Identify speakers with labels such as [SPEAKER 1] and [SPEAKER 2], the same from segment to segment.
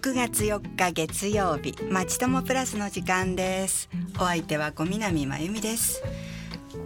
[SPEAKER 1] 6月4日月曜日まちともプラスの時間です。お相手は小南真由美です。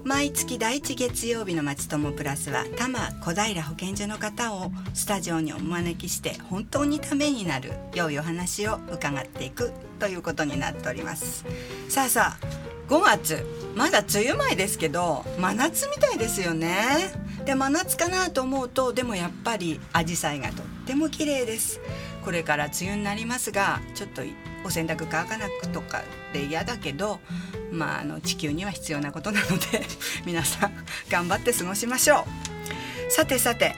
[SPEAKER 1] 毎月第一月曜日のまちともプラスは多摩小平保健所の方をスタジオにお招きして本当にためになる良いお話を伺っていくということになっております。さあさあ5月まだ梅雨前ですけど真夏みたいですよね。で真夏かなと思うとでもやっぱり紫陽花がとっても綺麗です。これから梅雨になりますがちょっとお洗濯乾かなくとかで嫌だけどまああの地球には必要なことなので 皆さん頑張って過ごしましょう。さてさて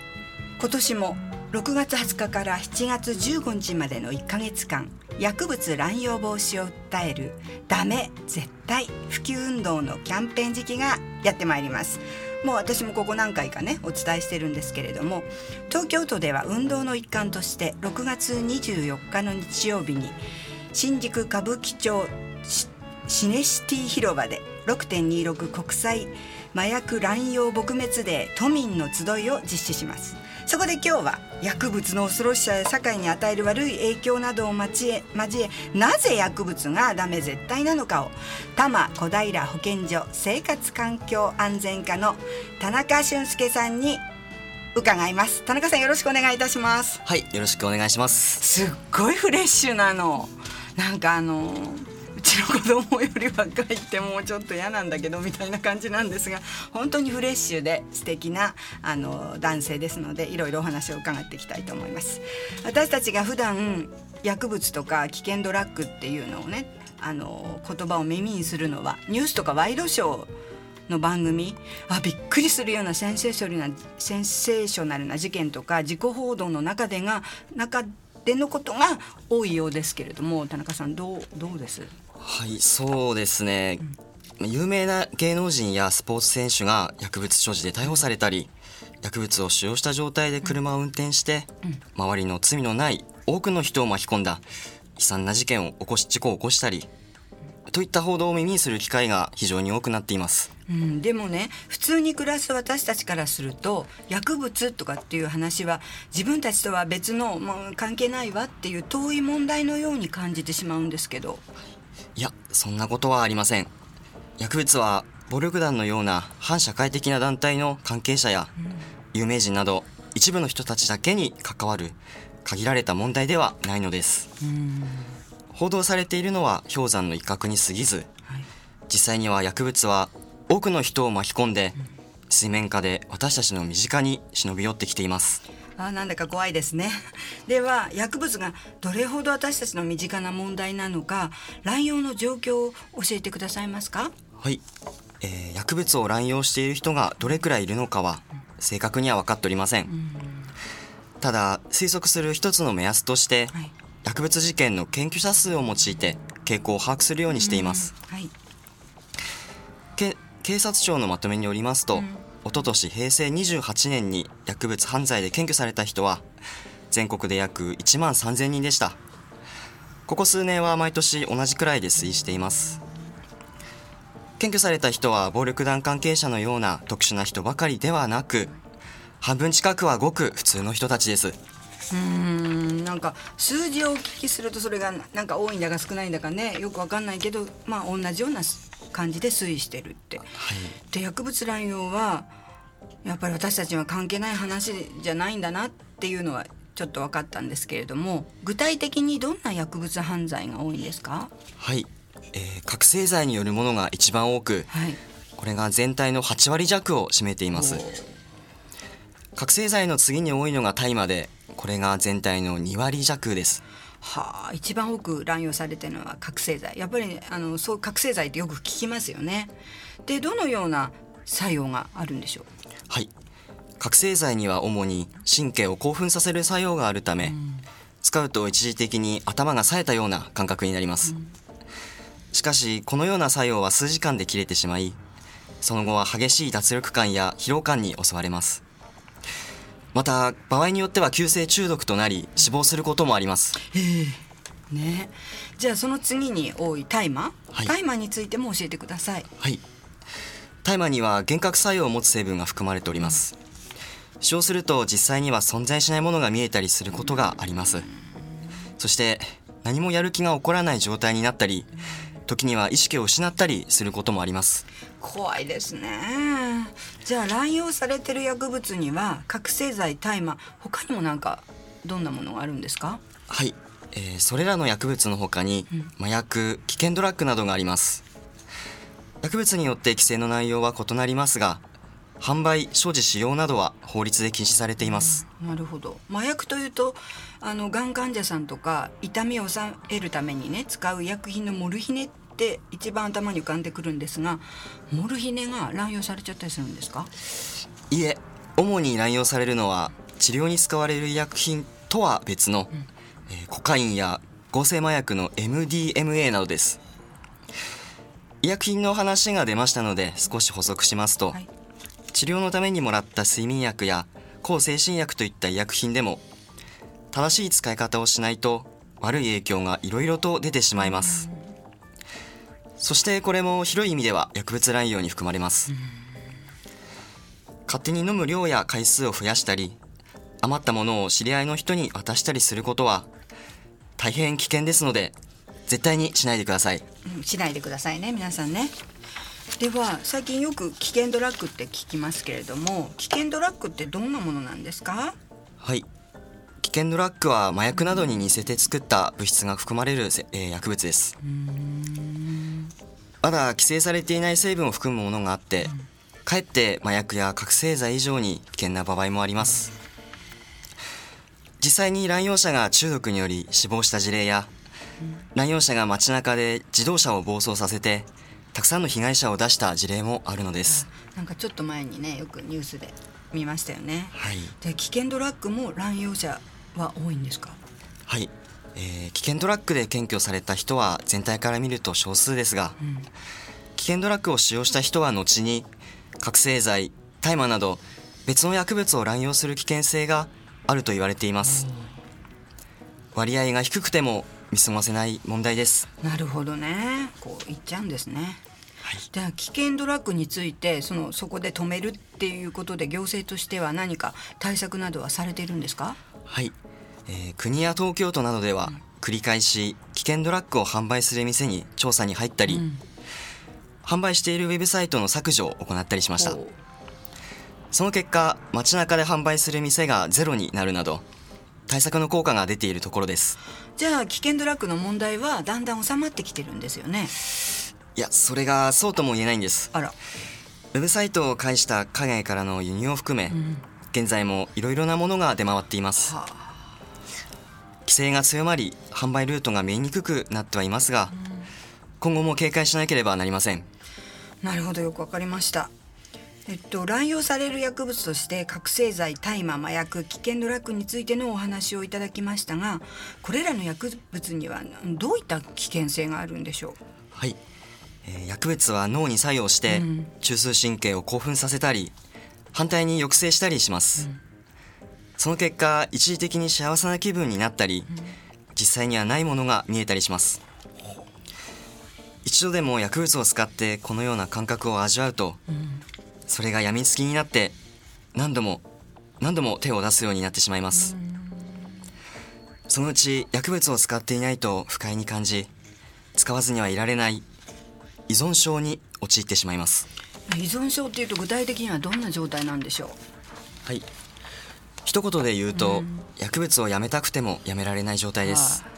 [SPEAKER 1] 今年も6月20日から7月15日までの1ヶ月間薬物乱用防止を訴えるダメ絶対普及運動のキャンペーン時期がやってまいります。もう私もここ何回かねお伝えしてるんですけれども東京都では運動の一環として6月24日の日曜日に新宿歌舞伎町シネシティ広場で6.26国際麻薬乱用撲滅デー都民の集いを実施します。そこで今日は薬物の恐ろしさや社会に与える悪い影響などを交え交えなぜ薬物がダメ絶対なのかを多摩小平保健所生活環境安全課の田中俊介さんに伺います。田中さんよろしくお願いいたします。
[SPEAKER 2] はいよろしくお願いします。
[SPEAKER 1] すっごいフレッシュなの。なんかあのちの子供より若いってもうちょっと嫌なんだけどみたいな感じなんですが本当にフレッシュで素敵なあの男性ですのでいろいろお話を伺っていきたいと思います。私たちが普段薬物とか危険ドラッグっていうのをねあの言葉を耳にするのはニュースとかワイドショーの番組あびっくりするようなセンセーショナルなセンセーショナルな事件とか自己報道の中でが中でのことが多いようですけれども田中さんどうどうです？
[SPEAKER 2] はいそうですね、うん、有名な芸能人やスポーツ選手が薬物所持で逮捕されたり薬物を使用した状態で車を運転して、うん、周りの罪のない多くの人を巻き込んだ悲惨な事件を起こし事故を起こしたりといった報道を耳にする機会が非常に多くなっています、
[SPEAKER 1] うん、でもね普通に暮らす私たちからすると薬物とかっていう話は自分たちとは別の、まあ、関係ないわっていう遠い問題のように感じてしまうんですけど。
[SPEAKER 2] いやそんなことはありません。薬物は暴力団のような反社会的な団体の関係者や有名人など一部の人たちだけに関わる限られた問題ではないのです。報道されているのは氷山の一角に過ぎず、実際には薬物は多くの人を巻き込んで、水面下で私たちの身近に忍び寄ってきています
[SPEAKER 1] あなんだか怖いですね。では薬物がどれほど私たちの身近な問題なのか乱用の状況を教えてくださいますか？
[SPEAKER 2] はい、えー、薬物を乱用している人がどれくらいいるのかは正確には分かっておりません、うん、ただ推測する一つの目安として、はい、薬物事件の検挙者数を用いて傾向を把握するようにしています、うん。はい、警察庁のまとめによりますと、うんおととし平成28年に薬物犯罪で検挙された人は全国で約1万3000人でした。ここ数年は毎年同じくらいで推移しています。検挙された人は暴力団関係者のような特殊な人ばかりではなく半分近くはごく普通の人たちです。
[SPEAKER 1] うんなんか数字をお聞きするとそれがなんか多いんだか少ないんだかねよくわかんないけどまあ同じような感じで推移してるって。はい、で薬物乱用はやっぱり私たちは関係ない話じゃないんだなっていうのはちょっと分かったんですけれども具体的にどんな薬物犯罪が多いんですか？
[SPEAKER 2] はい、えー、覚醒剤によるものが一番多く、はい、これが全体の8割弱を占めています。覚醒剤の次に多いのが大麻でこれが全体の2割弱です
[SPEAKER 1] はあ、一番多く乱用されてるのは覚醒剤。やっぱり、ね、あのそう覚醒剤ってよく聞きますよね。でどのような作用があるんでしょう？
[SPEAKER 2] はい。覚醒剤には主に神経を興奮させる作用があるため、うん、使うと一時的に頭が冴えたような感覚になります、うん、しかしこのような作用は数時間で切れてしまいその後は激しい脱力感や疲労感に襲われますまた場合によっては急性中毒となり死亡することもあります。
[SPEAKER 1] ね。じゃあその次に多い大麻、はい、大麻についても教えてください。
[SPEAKER 2] はい。大麻には幻覚作用を持つ成分が含まれております。使用すると実際には存在しないものが見えたりすることがあります。そして何もやる気が起こらない状態になったり時には意識を失ったりすることもあります。
[SPEAKER 1] 怖いですね。じゃあ乱用されてる薬物には覚醒剤大麻他にもなんかどんなものがあるんですか？
[SPEAKER 2] はい、えーそれらの薬物の他に麻薬危険ドラッグなどがあります。薬物によって規制の内容は異なりますが販売所持使用などは法律で禁止されています。
[SPEAKER 1] なるほど。麻薬というとあのがん患者さんとか痛みを抑えるためにね使う医薬品のモルヒネって一番頭に浮かんでくるんですがモルヒネが乱用されちゃったりするんですか？
[SPEAKER 2] いえ主に乱用されるのは治療に使われる医薬品とは別の、えーコカインや合成麻薬の MDMA などです。医薬品の話が出ましたので少し補足しますと、
[SPEAKER 1] はい
[SPEAKER 2] 治療のためにもらった睡眠薬や抗精神薬といった医薬品でも正しい使い方をしないと悪い影響がいろいろと出てしまいます。そしてこれも広い意味では薬物乱用に含まれます。勝手に飲む量や回数を増やしたり余ったものを知り合いの人に渡したりすることは大変危険ですので絶対にしないでください。
[SPEAKER 1] しないでくださいね皆さんね。では最近よく危険ドラッグって聞きますけれども危険ドラッグってどんなものなんですか？
[SPEAKER 2] はい。危険ドラッグは麻薬などに似せて作った物質が含まれる、えー薬物です。まだ規制されていない成分を含むものがあってかえって麻薬や覚醒剤以上に危険な場合もあります。実際に乱用者が中毒により死亡した事例や乱用者が街中で自動車を暴走させてたくさんの被害者を出した事例もあるのです。
[SPEAKER 1] なんかちょっと前にねよくニュースで見ましたよね。
[SPEAKER 2] はい。
[SPEAKER 1] で危険ドラッグも乱用者は多いんですか？
[SPEAKER 2] はい、えー危険ドラッグで検挙された人は全体から見ると少数ですが、危険ドラッグを使用した人は後に覚醒剤大麻など別の薬物を乱用する危険性があると言われています。割合が低くても見過ごせない問題です。
[SPEAKER 1] なるほどね。こう言っちゃうんですね
[SPEAKER 2] はい。
[SPEAKER 1] では危険ドラッグについてそのそこで止めるっていうことで行政としては何か対策などはされているんですか？
[SPEAKER 2] はい、えー国や東京都などでは繰り返し危険ドラッグを販売する店に調査に入ったり、販売しているウェブサイトの削除を行ったりしました。その結果街中で販売する店がゼロになるなど対策の効果が出ているところです。
[SPEAKER 1] じゃあ危険ドラッグの問題はだんだん収まってきてるんですよね
[SPEAKER 2] いやそれがそうとも言えないんです。
[SPEAKER 1] あら。
[SPEAKER 2] ウェブサイトを介した海外からの輸入を含め、現在もいろいろなものが出回っています。
[SPEAKER 1] はあ。
[SPEAKER 2] 規制が強まり販売ルートが見えにくくなってはいますが、今後も警戒しなければなりません。
[SPEAKER 1] なるほどよくわかりました。えっと乱用される薬物として覚醒剤大麻麻薬危険ドラッグについてのお話をいただきましたがこれらの薬物にはどういった危険性があるんでしょう？
[SPEAKER 2] はい、えー薬物は脳に作用して
[SPEAKER 1] うん。
[SPEAKER 2] 中枢神経を興奮させたり反対に抑制したりします、その結果一時的に幸せな気分になったり、実際にはないものが見えたりします。一度でも薬物を使ってこのような感覚を味わうと、それが病みつきになって何度も何度も手を出すようになってしまいます、そのうち薬物を使っていないと不快に感じ使わずにはいられない依存症に陥ってしまいます。
[SPEAKER 1] 依存症っていうと具体的にはどんな状態なんでしょう？
[SPEAKER 2] はい。一言で言うと、薬物をやめたくてもやめられない状態です。
[SPEAKER 1] は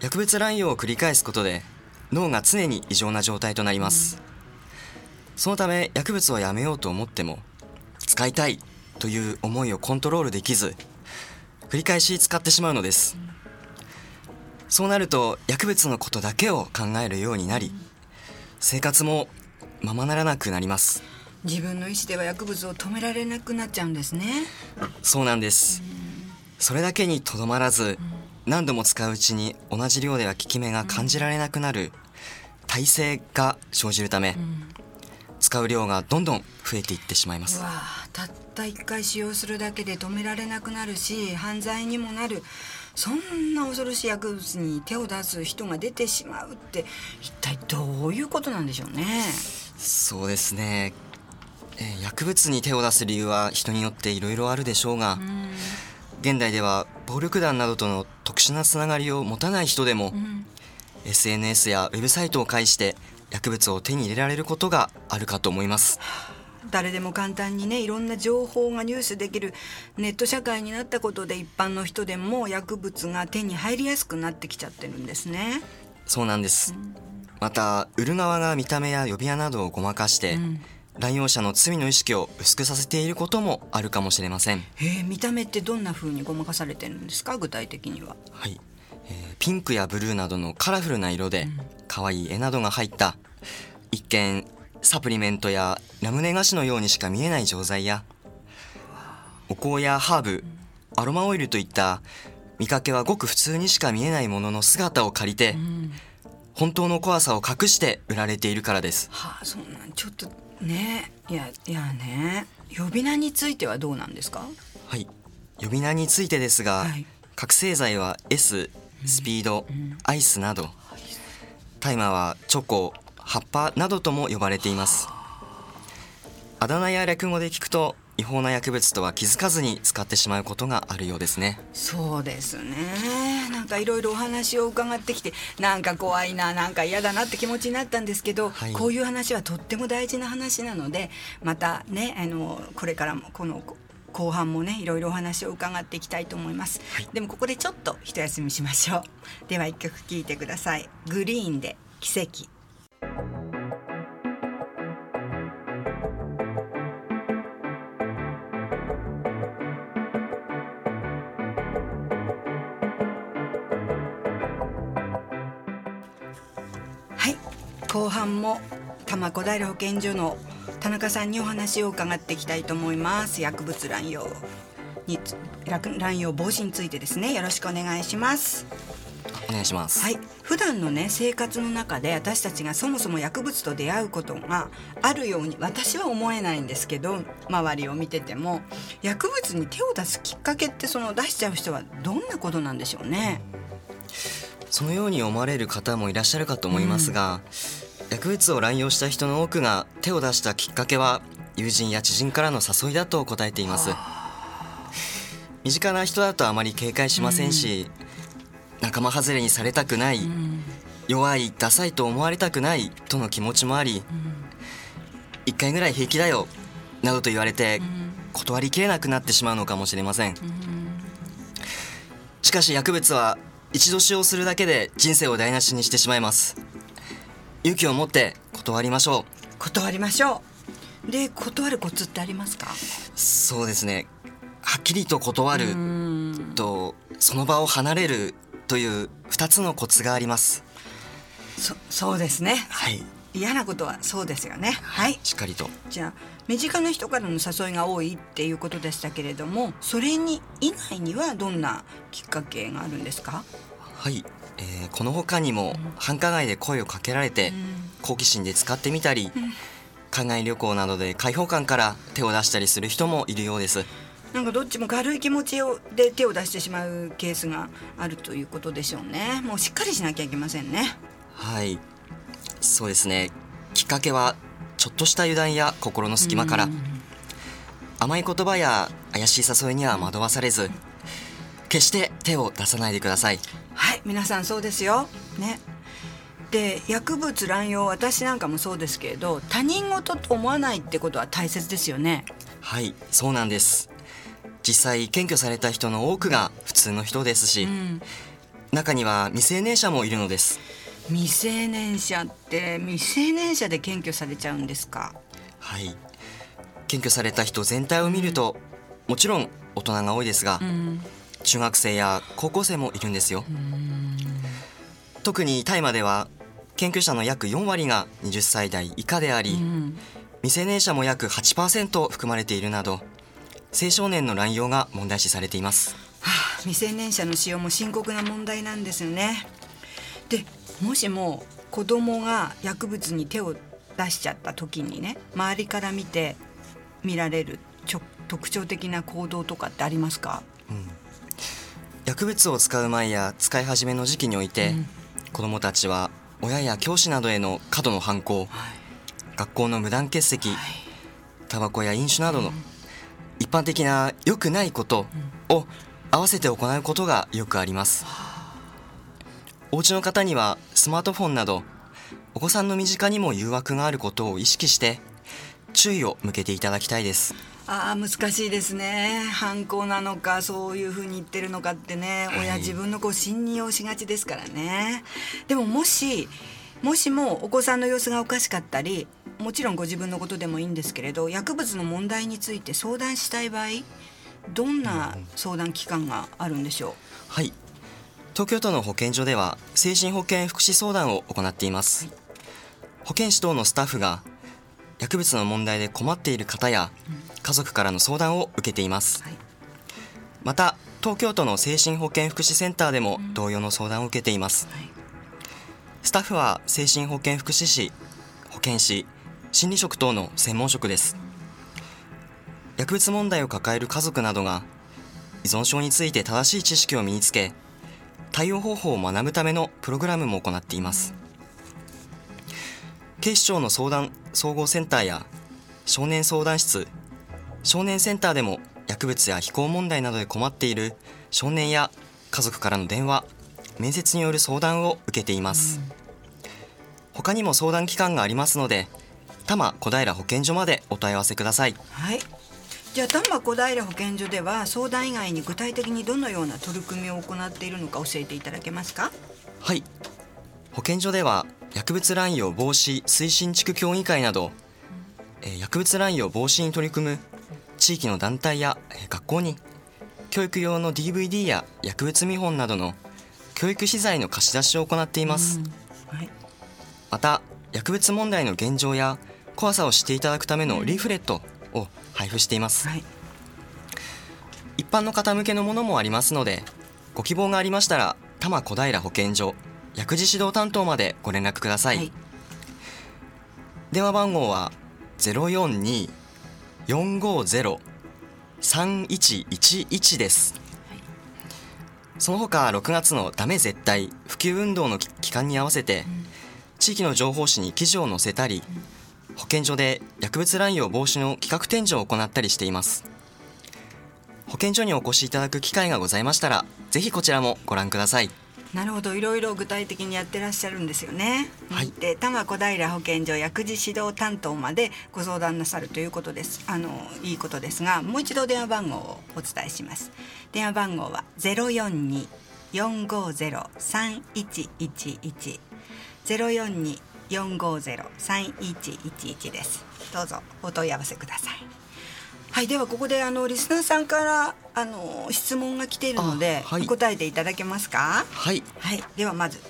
[SPEAKER 2] 薬物乱用を繰り返すことで脳が常に異常な状態となります、そのため薬物をやめようと思っても使いたいという思いをコントロールできず繰り返し使ってしまうのです、そうなると薬物のことだけを考えるようになり生活もままならなくなります。
[SPEAKER 1] 自分の意思では薬物を止められなくなっちゃうんですね。
[SPEAKER 2] そうなんです。それだけにとどまらず何度も使ううちに同じ量では効き目が感じられなくなる耐性が生じるため使う量がどんどん増えていってしまいま
[SPEAKER 1] う
[SPEAKER 2] す
[SPEAKER 1] たった一回使用するだけで止められなくなるし犯罪にもなる。そんな恐ろしい薬物に手を出す人が出てしまうって一体どういうことなんでしょうね？
[SPEAKER 2] そうですね、えー薬物に手を出す理由は人によっていろいろあるでしょうが現代では暴力団などとの特殊なつながりを持たない人でも、SNS やウェブサイトを介して薬物を手に入れられることがあるかと思います
[SPEAKER 1] 誰でも簡単にねいろんな情報が入手できるネット社会になったことで一般の人でも薬物が手に入りやすくなってきちゃってるんですね。
[SPEAKER 2] そうなんです、また売る側が見た目や呼び名などをごまかして、乱用者の罪の意識を薄くさせていることもあるかもしれません。
[SPEAKER 1] えー、見た目ってどんな風にごまかされてるんですか？具体的には。
[SPEAKER 2] はい、えーピンクやブルーなどのカラフルな色で可愛い絵などが入った一見サプリメントやラムネ菓子のようにしか見えない錠剤やお香やハーブアロマオイルといった見かけはごく普通にしか見えないものの姿を借りて本当の怖さを隠して売られているからです。
[SPEAKER 1] はあそうなんちょっとねいやいやね呼び名についてはどうなんですか？
[SPEAKER 2] はい。呼び名についてですが、
[SPEAKER 1] はい。
[SPEAKER 2] 覚醒剤は S スピード、アイスなど。大麻はチョコ葉っぱなどとも呼ばれています。あだ名や略語で聞くと違法な薬物とは気づかずに使ってしまうことがあるようですね。
[SPEAKER 1] そうですね。なんかいろいろお話を伺ってきてなんか怖いななんか嫌だなって気持ちになったんですけど、
[SPEAKER 2] はい。
[SPEAKER 1] こういう話はとっても大事な話なのでまたねあのこれからもこの後半もねいろいろお話を伺っていきたいと思います、でもここでちょっと一休みしましょう。では一曲聴いてください。グリーンで奇跡はい。後半も多摩小平保健所の田中さんにお話を伺っていきたいと思います。薬物乱用に乱用防止についてですね。よろしくお願いします。
[SPEAKER 2] お願いします、
[SPEAKER 1] はい。普段のね生活の中で私たちがそもそも薬物と出会うことがあるように私は思えないんですけど周りを見てても薬物に手を出すきっかけってその出しちゃう人はどんなことなんでしょうね。
[SPEAKER 2] そのように思われる方もいらっしゃるかと思いますが、薬物を乱用した人の多くが手を出したきっかけは友人や知人からの誘いだと答えています。身近な人だとあまり警戒しませんし、仲間外れにされたくない、弱いダサいと思われたくないとの気持ちもあり、一回ぐらい平気だよなどと言われて断りきれなくなってしまうのかもしれません、しかし薬物は一度使用するだけで人生を台無しにしてしまいます。勇気を持って断りましょ
[SPEAKER 1] 断りましょう。で断るコツってありますか？
[SPEAKER 2] うそうですね。はっきりと断るとその場を離れるという2つのコツがあります。
[SPEAKER 1] そそうですね。
[SPEAKER 2] はい。
[SPEAKER 1] 嫌なことはそうですよね。はい。
[SPEAKER 2] しっかりと。
[SPEAKER 1] じゃあ身近な人からの誘いが多いっていうことでしたけれどもそれに以外にはどんなきっかけがあるんですか？
[SPEAKER 2] はい、えーこの他にも繁華街で声をかけられて好奇心で使ってみたり海外旅行などで開放感から手を出したりする人もいるようです
[SPEAKER 1] なんかどっちも軽い気持ちをで手を出してしまうケースがあるということでしょうね。もうしっかりしなきゃいけませんね。
[SPEAKER 2] はい。そうですね。きっかけはちょっとした油断や心の隙間から。甘い言葉や怪しい誘いには惑わされず決して手を出さないでください。
[SPEAKER 1] はい皆さんそうですよ。ね。で薬物乱用私なんかもそうですけれど他人事と思わないってことは大切ですよね。
[SPEAKER 2] はいそうなんです実際検挙された人の多くが普通の人ですし、中には未成年者もいるのです。
[SPEAKER 1] 未成年者って未成年者で検挙されちゃうんですか？
[SPEAKER 2] はい。検挙された人全体を見るともちろん大人が多いですが、中学生や高校生もいるんですよ。特に大麻では検挙者の約4割が20歳代以下であり、未成年者も約8%含まれているなど青少年の乱用が問題視されています。
[SPEAKER 1] はあ、未成年者の使用も深刻な問題なんですよね。でもしも子供が薬物に手を出しちゃった時にね周りから見て見られるちょ特徴的な行動とかってありますか？
[SPEAKER 2] 薬物を使う前や使い始めの時期において、子どもたちは親や教師などへの過度の反抗、学校の無断欠席、タバコや飲酒などの一般的な良くないことを合わせて行うことがよくあります。お家の方にはスマートフォンなどお子さんの身近にも誘惑があることを意識して注意を向けていただきたいです。
[SPEAKER 1] あー難しいですね。犯行なのかそういうふうに言ってるのかってね、
[SPEAKER 2] はい。
[SPEAKER 1] 親自分の子を信用しがちですからね。でももしもしもお子さんの様子がおかしかったりもちろんご自分のことでもいいんですけれど薬物の問題について相談したい場合どんな相談機関があるんでしょ
[SPEAKER 2] はい。東京都の保健所では精神保健福祉相談を行っています、
[SPEAKER 1] はい。
[SPEAKER 2] 保健師等のスタッフが薬物の問題で困っている方や家族からの相談を受けています。
[SPEAKER 1] う、はい、
[SPEAKER 2] また東京都の精神保健福祉センターでも同様の相談を受けています。
[SPEAKER 1] はい。
[SPEAKER 2] スタッフは精神保健福祉士保健師心理職等の専門職です。薬物問題を抱える家族などが依存症について正しい知識を身につけ対応方法を学ぶためのプログラムも行っています。警視庁の相談総合センターや少年相談室少年センターでも薬物や非行問題などで困っている少年や家族からの電話面接による相談を受けています、他にも相談機関がありますので多摩小平保健所までお問い合わせください。
[SPEAKER 1] はい。じゃあ多摩小平保健所では相談以外に具体的にどのような取り組みを行っているのか教えていただけますか？
[SPEAKER 2] はい。保健所では薬物乱用防止推進地区協議会など、えー薬物乱用防止に取り組む地域の団体やえー学校に教育用の DVD や薬物見本などの教育資材の貸し出しを行っています、
[SPEAKER 1] はい。
[SPEAKER 2] また薬物問題の現状や怖さを知っていただくためのリーフレットを配布しています。
[SPEAKER 1] はい。
[SPEAKER 2] 一般の方向けのものもありますのでご希望がありましたら多摩小平保健所薬事指導担当までご連絡ください、
[SPEAKER 1] はい。
[SPEAKER 2] 電話番号は042-450-3111です、その他6月のダメ絶対普及運動のき期間に合わせて、地域の情報誌に記事を載せたり、保健所で薬物乱用防止の企画展示を行ったりしています保健所にお越しいただく機会がございましたらぜひこちらもご覧ください
[SPEAKER 1] なるほどいろいろ具体的にやってらっしゃるんですよね。
[SPEAKER 2] はい
[SPEAKER 1] で多摩小平保健所薬事指導担当までご相談なさるということです。あのいいことですがもう一度電話番号をお伝えします。電話番号はゼロ四二四五ゼロ三一一一ゼロ四二四五ゼロ三一一一です。どうぞお問い合わせください。はいではここであのリスナーさんからあの質問が来ているので、
[SPEAKER 2] あはい。
[SPEAKER 1] 答えていただけますか？
[SPEAKER 2] はい。
[SPEAKER 1] はい、ではまず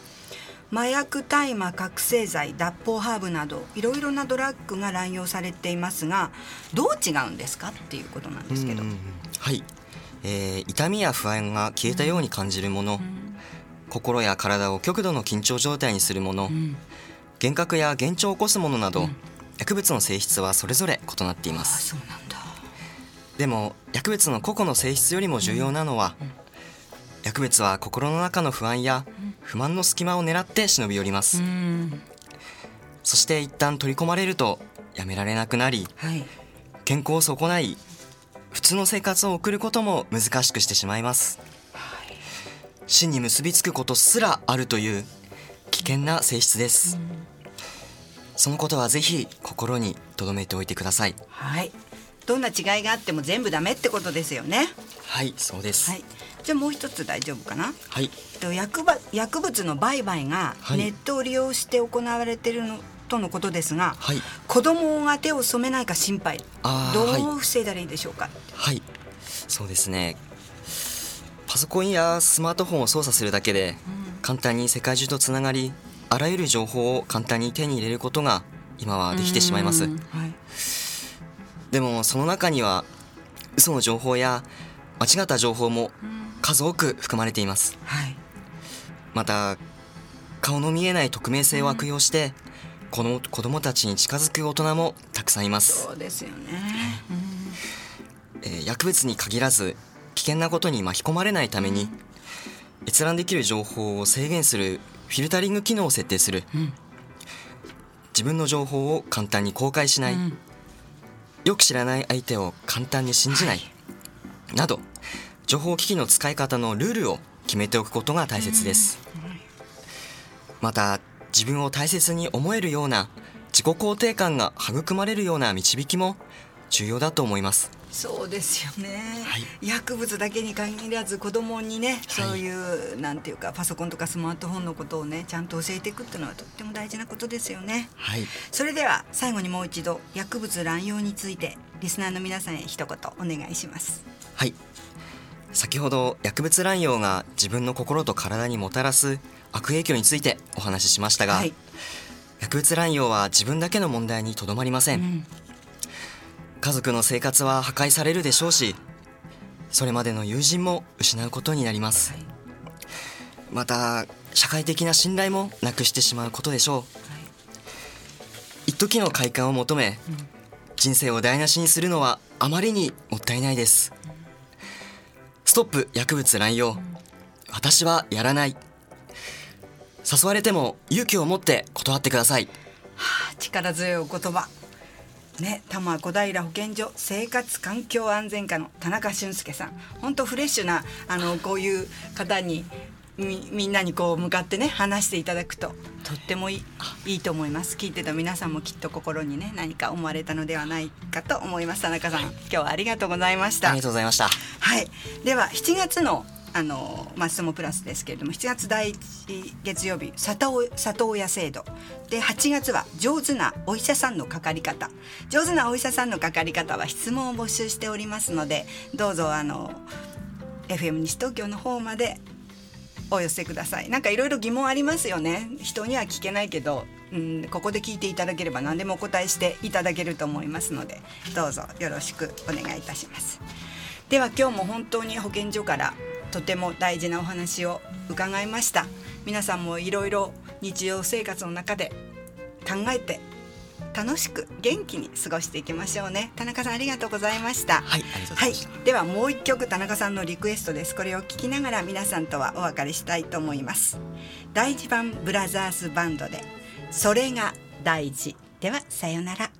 [SPEAKER 1] 麻薬大麻覚醒剤脱法ハーブなどいろいろなドラッグが乱用されていますがどう違うんですかっていうことなんですけど、
[SPEAKER 2] うんうんうん。はい、えー痛みや不安が消えたように感じるもの、心や体を極度の緊張状態にするもの、
[SPEAKER 1] ん
[SPEAKER 2] 幻覚や幻聴を起こすものなど、薬物の性質はそれぞれ異なっていま
[SPEAKER 1] あ
[SPEAKER 2] すでも薬物の個々の性質よりも重要なのは、薬物は心の中の不安や不満の隙間を狙って忍び寄ります、
[SPEAKER 1] うん。
[SPEAKER 2] そして一旦取り込まれるとやめられなくなり
[SPEAKER 1] はい。
[SPEAKER 2] 健康を損ない普通の生活を送ることも難しくしてしまいます。死に結びつくことすらあるという危険な性質です、そのことはぜひ心に留めておいてください。
[SPEAKER 1] はい。どんな違いがあっても全部ダメってことですよね。
[SPEAKER 2] はいそうです。
[SPEAKER 1] はい。じゃあもう一つ大丈夫かな。
[SPEAKER 2] はい。
[SPEAKER 1] と薬ば薬物の売買が
[SPEAKER 2] はい。
[SPEAKER 1] ネットを利用して行われているのとのことですが、
[SPEAKER 2] はい。
[SPEAKER 1] 子供が手を染めないか心配。
[SPEAKER 2] あ
[SPEAKER 1] どう防いだらいいでしょうか、
[SPEAKER 2] はい。そうですね。パソコンやスマートフォンを操作するだけで簡単に世界中とつながりあらゆる情報を簡単に手に入れることが今はできてしまいます。
[SPEAKER 1] うんはい。
[SPEAKER 2] でもその中には嘘の情報や間違った情報も数多く含まれています。
[SPEAKER 1] はい。
[SPEAKER 2] また顔の見えない匿名性を悪用してこの子供たちに近づく大人もたくさんいます、
[SPEAKER 1] そうですよね、
[SPEAKER 2] えー薬物に限らず危険なことに巻き込まれないために閲覧できる情報を制限するフィルタリング機能を設定する、
[SPEAKER 1] ん。
[SPEAKER 2] 自分の情報を簡単に公開しない、
[SPEAKER 1] うん。
[SPEAKER 2] よく知らない相手を簡単に信じない、など情報機器の使い方のルールを決めておくことが大切です、また自分を大切に思えるような自己肯定感が育まれるような導きも重要だと思います
[SPEAKER 1] そうですよね、
[SPEAKER 2] はい。
[SPEAKER 1] 薬物だけに限らず子供にね、そういうなんていうかパソコンとかスマートフォンのことをねちゃんと教えていくっていうのはとっても大事なことですよね。
[SPEAKER 2] はい。
[SPEAKER 1] それでは最後にもう一度薬物乱用についてリスナーの皆さんへ一言お願いします。
[SPEAKER 2] はい。先ほど薬物乱用が自分の心と体にもたらす悪影響についてお話ししましたが、
[SPEAKER 1] はい、
[SPEAKER 2] 薬物乱用は自分だけの問題にとどまりません、
[SPEAKER 1] うん
[SPEAKER 2] 家族の生活は破壊されるでしょうしそれまでの友人も失うことになります、また社会的な信頼もなくしてしまうことでしょう。一時の快感を求め、人生を台無しにするのはあまりにもったいないです、ストップ薬物乱用、私はやらない。誘われても勇気を持って断ってください。
[SPEAKER 1] はあ力強いお言葉。ね、多摩小平保健所生活環境安全課の田中俊介さん。本当フレッシュなあのこういう方にみみんなにこう向かってね話していただくととってもいいいいと思います。聞いてた皆さんもきっと心にね何か思われたのではないかと思います。田中さん今日はありがとうございました。
[SPEAKER 2] ありがとうございました。
[SPEAKER 1] はい、では7月のあのマストモプラスですけれども7月第1月曜日里親里親制度。で8月は上手なお医者さんのかかり方。上手なお医者さんのかかり方は質問を募集しておりますのでどうぞあの FM 西東京の方までお寄せください。なんかいろいろ疑問ありますよね。人には聞けないけど、うん、ここで聞いていただければ何でもお答えしていただけると思いますのでどうぞよろしくお願いいたします。では今日も本当に保健所からとても大事なお話を伺いました。皆さんもいろいろ日常生活の中で考えて楽しく元気に過ごしていきましょうね。田中さんありがとうございました。
[SPEAKER 2] はい
[SPEAKER 1] はい、ではもう一曲田中さんのリクエストです。これを聞きながら皆さんとはお別れしたいと思います。第一番ブラザーズバンドでそれが大事。ではさようなら